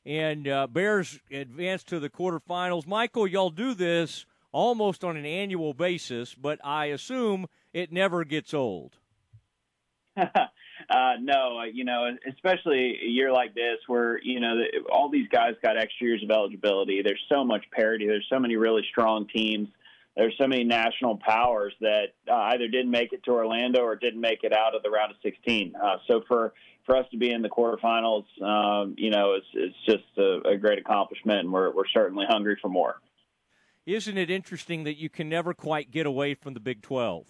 And uh, Bears advance to the quarterfinals. Michael, y'all do this almost on an annual basis, but I assume it never gets old. uh, no, uh, you know, especially a year like this where, you know, all these guys got extra years of eligibility. There's so much parity. There's so many really strong teams. There's so many national powers that uh, either didn't make it to Orlando or didn't make it out of the round of 16. Uh, so for, for us to be in the quarterfinals, um, you know, it's, it's just a, a great accomplishment, and we're, we're certainly hungry for more. Isn't it interesting that you can never quite get away from the Big 12?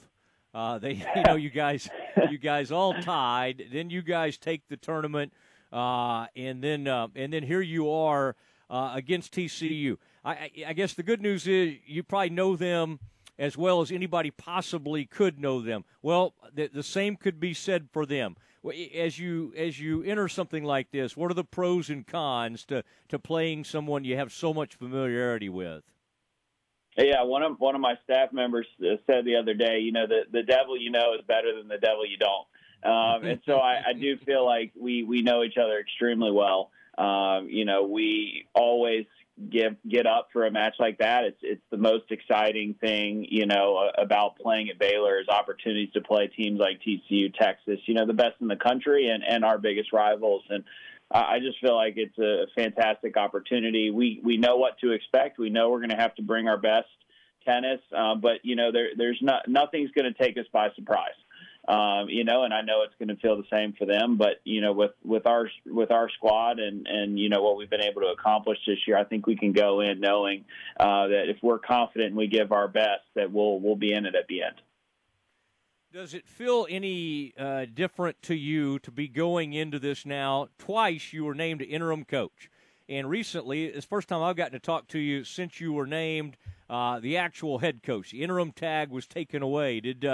Uh, they, you know, you guys, you guys all tied. Then you guys take the tournament, uh, and then uh, and then here you are uh, against TCU. I, I, guess the good news is you probably know them as well as anybody possibly could know them. Well, the, the same could be said for them. As you as you enter something like this, what are the pros and cons to to playing someone you have so much familiarity with? Yeah, one of one of my staff members uh, said the other day, you know, the the devil you know is better than the devil you don't. Um, and so I, I do feel like we we know each other extremely well. Um, you know, we always give get up for a match like that. It's it's the most exciting thing, you know, about playing at Baylor is opportunities to play teams like TCU, Texas, you know, the best in the country and and our biggest rivals. And I just feel like it's a fantastic opportunity. We we know what to expect. We know we're going to have to bring our best tennis, uh, but you know there there's not nothing's going to take us by surprise. Um, you know, and I know it's going to feel the same for them. But you know, with with our with our squad and and you know what we've been able to accomplish this year, I think we can go in knowing uh, that if we're confident and we give our best, that we'll we'll be in it at the end. Does it feel any uh, different to you to be going into this now? Twice you were named interim coach, and recently it's first time I've gotten to talk to you since you were named uh, the actual head coach. The interim tag was taken away. Did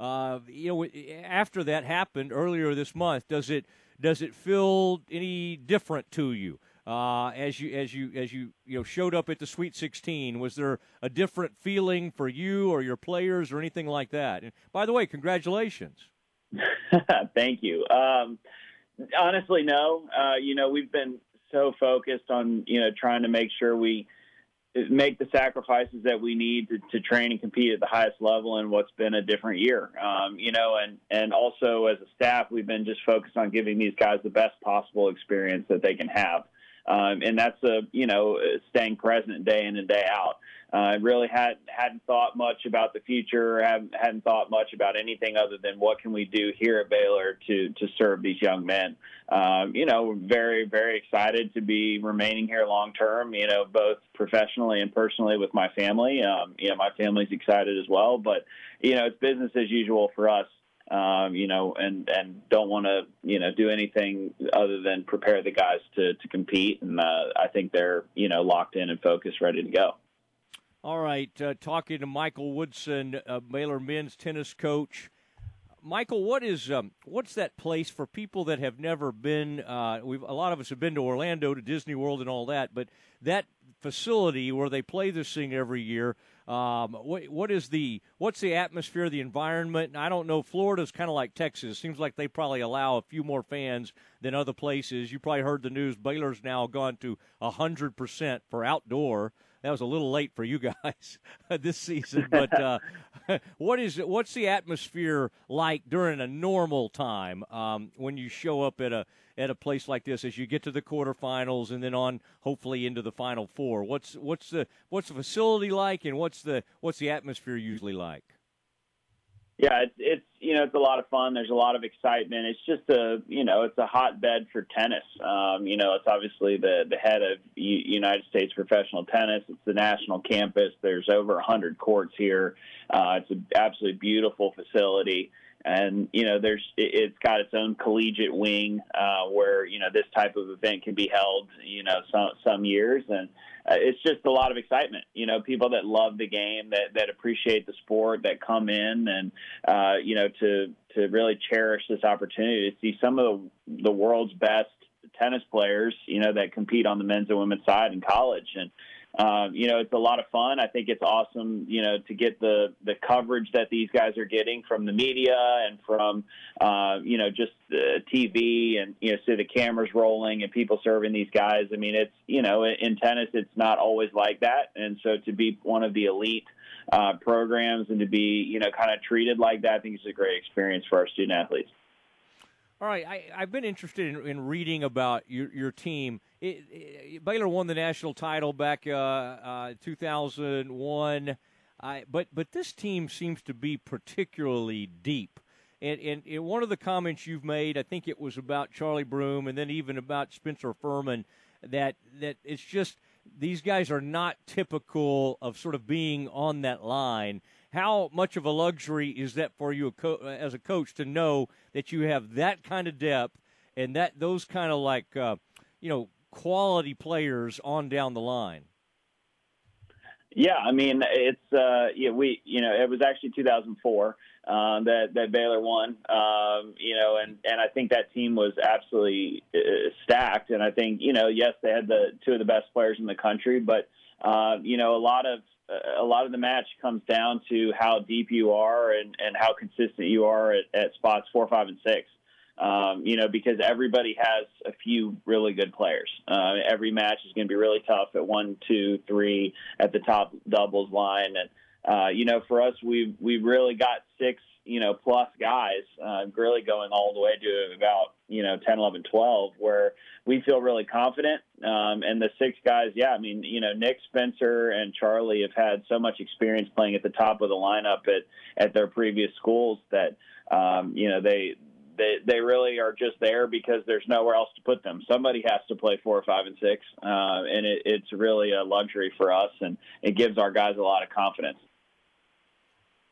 uh, you know after that happened earlier this month? Does it does it feel any different to you? uh, as you as you as you you know showed up at the Sweet 16? Was there a different feeling for you or your players or anything like that? And by the way, congratulations. Thank you. Um, honestly, no. Uh, you know, we've been so focused on you know trying to make sure we make the sacrifices that we need to, to train and compete at the highest level in what's been a different year. Um, you know, and and also as a staff, we've been just focused on giving these guys the best possible experience that they can have. Um, and that's a you know staying present day in and day out. I uh, really had hadn't thought much about the future, hadn't, hadn't thought much about anything other than what can we do here at Baylor to to serve these young men. Um, you know, very very excited to be remaining here long term. You know, both professionally and personally with my family. Um, you know, my family's excited as well, but you know, it's business as usual for us um, you know, and and don't want to you know do anything other than prepare the guys to to compete. And uh, I think they're you know locked in and focused, ready to go. All right, uh, talking to Michael Woodson, uh, Baylor men's tennis coach. Michael, what is um, what's that place for people that have never been? Uh, we've a lot of us have been to Orlando, to Disney World, and all that, but that facility where they play this thing every year. Um, what what is the what's the atmosphere, the environment? I don't know. Florida's kind of like Texas. Seems like they probably allow a few more fans than other places. You probably heard the news. Baylor's now gone to hundred percent for outdoor. That was a little late for you guys this season, but uh, what is what's the atmosphere like during a normal time um, when you show up at a at a place like this as you get to the quarterfinals and then on hopefully into the final four? What's what's the what's the facility like and what's the what's the atmosphere usually like? Yeah, it's, it's you know it's a lot of fun. There's a lot of excitement. It's just a you know it's a hotbed for tennis. Um, you know it's obviously the the head of U- United States professional tennis. It's the national campus. There's over 100 courts here. Uh, it's an absolutely beautiful facility and you know there's it's got its own collegiate wing uh, where you know this type of event can be held you know some some years and uh, it's just a lot of excitement you know people that love the game that that appreciate the sport that come in and uh, you know to to really cherish this opportunity to see some of the, the world's best tennis players you know that compete on the men's and women's side in college. And um, you know, it's a lot of fun. I think it's awesome, you know, to get the the coverage that these guys are getting from the media and from, uh, you know, just TV and you know, see the cameras rolling and people serving these guys. I mean, it's you know, in tennis, it's not always like that, and so to be one of the elite uh, programs and to be you know kind of treated like that, I think it's a great experience for our student athletes. All right, I, I've been interested in, in reading about your, your team. It, it, Baylor won the national title back uh, uh, 2001, I, but but this team seems to be particularly deep. And, and, and one of the comments you've made, I think it was about Charlie Broom, and then even about Spencer Furman, that that it's just these guys are not typical of sort of being on that line how much of a luxury is that for you as a coach to know that you have that kind of depth and that those kind of like uh, you know quality players on down the line? Yeah, I mean it's uh, yeah we you know it was actually 2004 um, that that Baylor won, um, you know, and and I think that team was absolutely uh, stacked, and I think you know yes they had the two of the best players in the country, but uh, you know a lot of a lot of the match comes down to how deep you are and, and how consistent you are at, at spots four, five, and six. Um, you know, because everybody has a few really good players. Uh, every match is going to be really tough at one, two, three at the top doubles line, and uh, you know, for us, we we really got six you know, plus guys, uh, really going all the way to about, you know, 10, 11, 12, where we feel really confident. Um, and the six guys, yeah, I mean, you know, Nick Spencer and Charlie have had so much experience playing at the top of the lineup at, at their previous schools that, um, you know, they, they, they really are just there because there's nowhere else to put them. Somebody has to play four, five, and six, uh, and it, it's really a luxury for us, and it gives our guys a lot of confidence.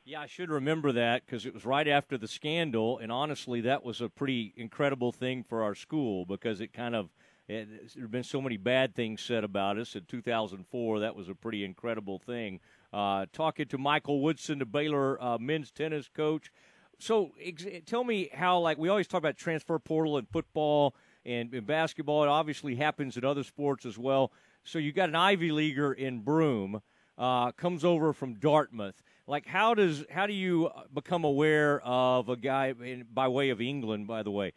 Yeah, I should remember that because it was right after the scandal, and honestly, that was a pretty incredible thing for our school because it kind of there have been so many bad things said about us. In 2004, that was a pretty incredible thing. Uh, talking to Michael Woodson, the Baylor uh, men's tennis coach. So, ex- tell me how, like, we always talk about transfer portal in football and in basketball. It obviously happens in other sports as well. So, you got an Ivy Leaguer in Broom, uh, comes over from Dartmouth like how does how do you become aware of a guy in, by way of England? By the way,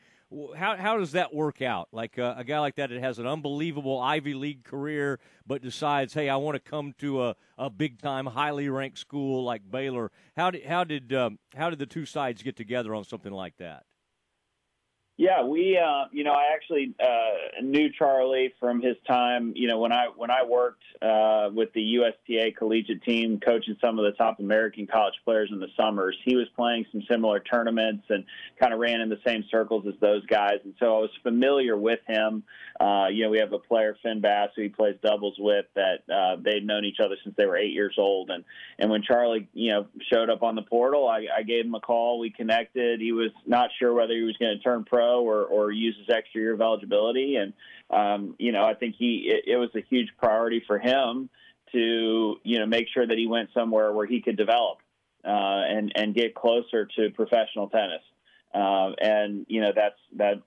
how how does that work out? Like uh, a guy like that that has an unbelievable Ivy League career, but decides, hey, I want to come to a, a big time, highly ranked school like Baylor. How did how did um, how did the two sides get together on something like that? Yeah, we, uh, you know, I actually uh, knew Charlie from his time. You know, when I when I worked uh, with the USTA collegiate team, coaching some of the top American college players in the summers. He was playing some similar tournaments and kind of ran in the same circles as those guys, and so I was familiar with him. Uh, you know, we have a player Finn Bass who he plays doubles with that uh, they'd known each other since they were eight years old, and and when Charlie, you know, showed up on the portal, I, I gave him a call. We connected. He was not sure whether he was going to turn pro or, or use his extra year of eligibility. And, um, you know, I think he, it, it was a huge priority for him to, you know, make sure that he went somewhere where he could develop uh, and, and get closer to professional tennis. Um, and, you know, that's, that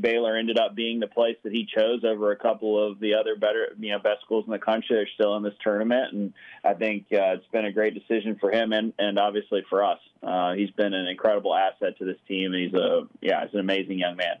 Baylor ended up being the place that he chose over a couple of the other better, you know, best schools in the country. They're still in this tournament, and I think uh, it's been a great decision for him and and obviously for us. Uh, he's been an incredible asset to this team, and he's a yeah, he's an amazing young man.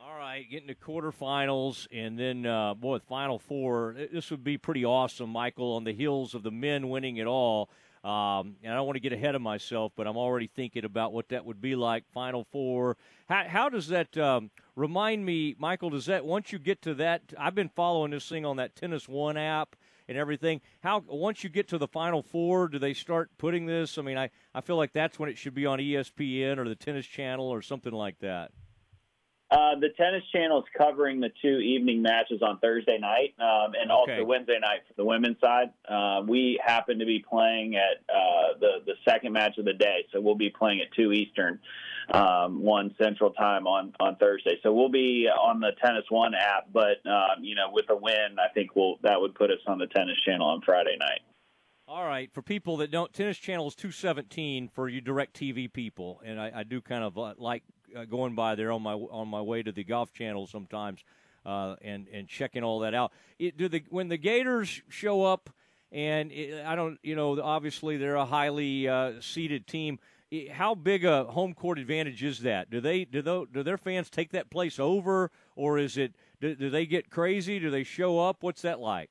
All right, getting to quarterfinals and then uh, boy, Final Four. This would be pretty awesome, Michael. On the heels of the men winning it all, um, and I don't want to get ahead of myself, but I'm already thinking about what that would be like. Final Four. How, how does that um, remind me, Michael? Does that once you get to that? I've been following this thing on that Tennis One app and everything. How once you get to the Final Four, do they start putting this? I mean, I, I feel like that's when it should be on ESPN or the Tennis Channel or something like that. Uh, the tennis channel is covering the two evening matches on Thursday night um, and Okay. also Wednesday night for the women's side. Uh, we happen to be playing at uh, the the second match of the day, so we'll be playing at two Eastern, um, one Central time on on Thursday. So we'll be on the Tennis One app, but um, you know, with a win, I think we'll that would put us on the tennis channel on Friday night. All right, for people that don't, Tennis Channel is two seventeen for you Direct TV people, and I, I do kind of uh, like going by there on my on my way to the Golf Channel sometimes, uh, and and checking all that out. It, do the when the Gators show up, and it, I don't, you know, obviously they're a highly uh, seeded team. How big a home court advantage is that? Do they do tho- do their fans take that place over, or is it do, do they get crazy? Do they show up? What's that like?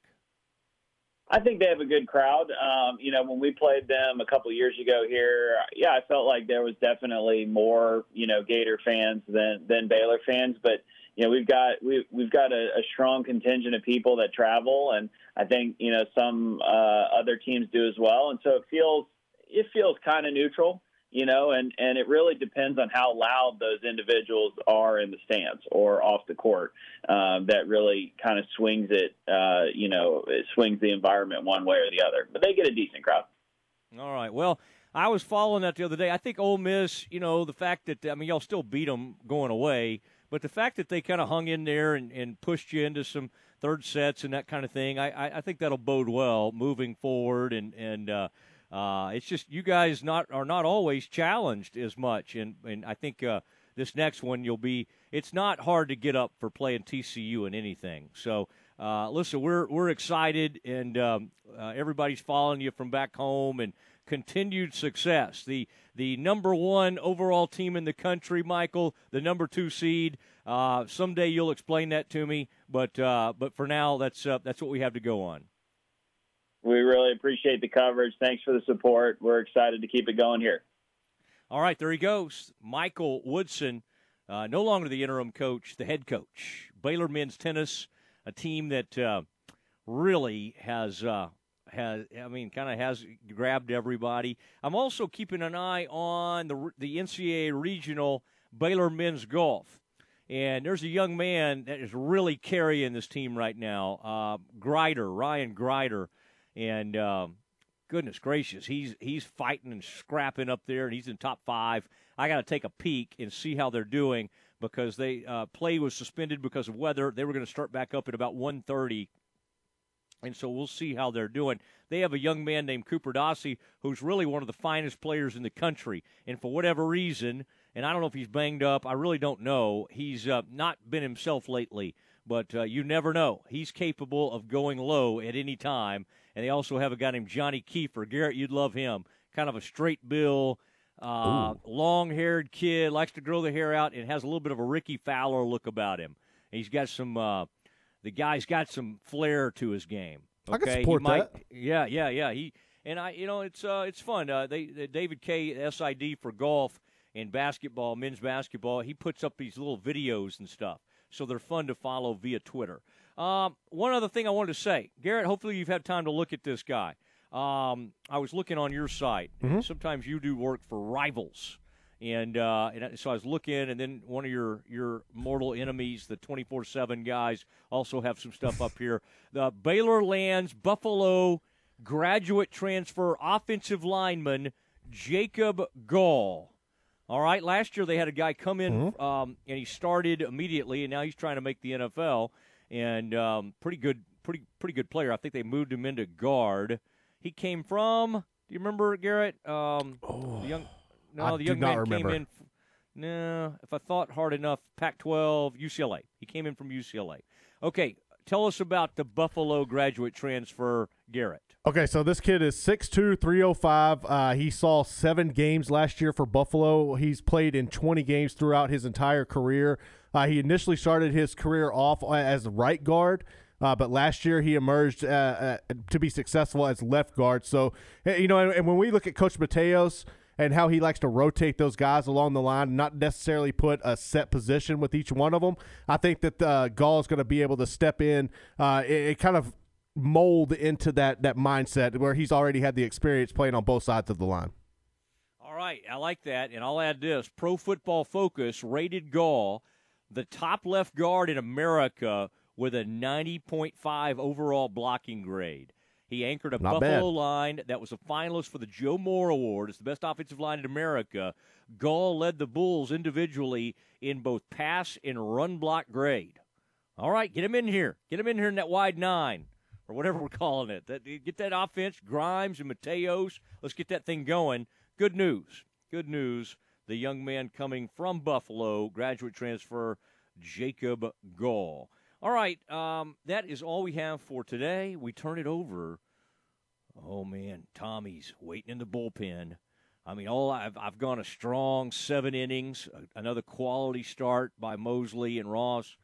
I think they have a good crowd. Um, you know, when we played them a couple years ago here, yeah, I felt like there was definitely more, you know, Gator fans than than Baylor fans. But you know, we've got we we've got a, a strong contingent of people that travel, and I think you know some uh, other teams do as well. And so it feels it feels kind of neutral you know, and and it really depends on how loud those individuals are in the stands or off the court. Um, that really kind of swings it, uh, you know, it swings the environment one way or the other. But they get a decent crowd. All right. Well, I was following that the other day. I think Ole Miss, you know, the fact that I mean, y'all still beat them going away, but the fact that they kind of hung in there and, and pushed you into some third sets and that kind of thing, I, I, I think that'll bode well moving forward. And and uh, uh, it's just you guys not are not always challenged as much, and and I think. Uh, this next one, you'll be. It's not hard to get up for playing TCU in anything. So, uh, listen, we're we're excited, and um, uh, everybody's following you from back home, and continued success. The the number one overall team in the country, Michael, the number two seed. Uh, someday you'll explain that to me, but uh, but for now, that's uh, that's what we have to go on. We really appreciate the coverage. Thanks for the support. We're excited to keep it going here. All right, there he goes, Michael Woodson, uh, no longer the interim coach, the head coach, Baylor men's tennis, a team that uh, really has uh, has I mean, kind of has grabbed everybody. I'm also keeping an eye on the the NCAA regional Baylor men's golf. And there's a young man that is really carrying this team right now, uh, Grider, Ryan Grider, and um, goodness gracious, he's he's fighting and scrapping up there, and he's in top five. I got to take a peek and see how they're doing because they uh, play was suspended because of weather. They were going to start back up at about 1:30 and so we'll see how they're doing. They have a young man named Cooper Dossey who's really one of the finest players in the country. And for whatever reason, and I don't know if he's banged up, I really don't know, he's uh, not been himself lately. But uh, you never know. He's capable of going low at any time. And they also have a guy named Johnny Keefer. Garrett, you'd love him. Kind of a straight bill, uh, long haired kid, likes to grow the hair out, and has a little bit of a Rickie Fowler look about him. He's got some. Uh, the guy's got some flair to his game. I can Okay, support might, that. Yeah, yeah, yeah. He and I, you know, it's uh, it's fun. Uh, they, they David K. SID for golf, and basketball, men's basketball. He puts up these little videos and stuff, so they're fun to follow via Twitter. Um, one other thing I wanted to say, Garrett. Hopefully, you've had time to look at this guy. Um, I was looking on your site. Mhm. Sometimes you do work for rivals. And, uh, and so I was looking, and then one of your, your mortal enemies, the 24 7 guys, also have some stuff up here. The Baylor Lands Buffalo graduate transfer offensive lineman Jacob Gall. All right, last year they had a guy come in um, and he started immediately, and now he's trying to make the NFL. And um, pretty good, pretty pretty good player. I think they moved him into guard. He came from. Do you remember Garrett? Um, the young. No, I the young man remember. came in. No, if I thought hard enough, Pac-12, UCLA. He came in from UCLA. Okay, tell us about the Buffalo graduate transfer, Garrett. Okay, so this kid is 6'2", 305. Uh, he saw seven games last year for Buffalo. He's played in 20 games throughout his entire career. Uh, he initially started his career off as a right guard, uh, but last year he emerged uh, uh, to be successful as left guard. So, eh, you know, and, and when we look at Coach Mateos and how he likes to rotate those guys along the line, not necessarily put a set position with each one of them, I think that uh, Gall is going to be able to step in. Uh, it, it kind of mold into that that mindset where he's already had the experience playing on both sides of the line. All right, I like that, and I'll add this: Pro Football Focus rated Gall the top left guard in America with a 90.5 overall blocking grade. He anchored a Not Buffalo bad. line that was a finalist for the Joe Moore Award. as the best offensive line in America. Gall led the Bulls individually in both pass and run block grade. All right, get him in here. Get him in here in that wide nine or whatever we're calling it. That, get that offense, Grimes and Mateos. Let's get that thing going. Good news. Good news. The young man coming from Buffalo, graduate transfer, Jacob Gall. All right, um, that is all we have for today. We turn it over. Oh man, Tommy's waiting in the bullpen. I mean, all I've I've gone a strong seven innings, another quality start by Mosley and Ross,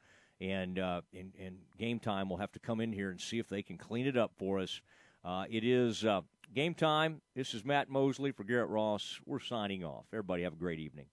and uh, in, in game time we'll have to come in here and see if they can clean it up for us. Uh, it is uh, game time. This is Matt Mosley for Garrett Ross. We're signing off. Everybody have a great evening.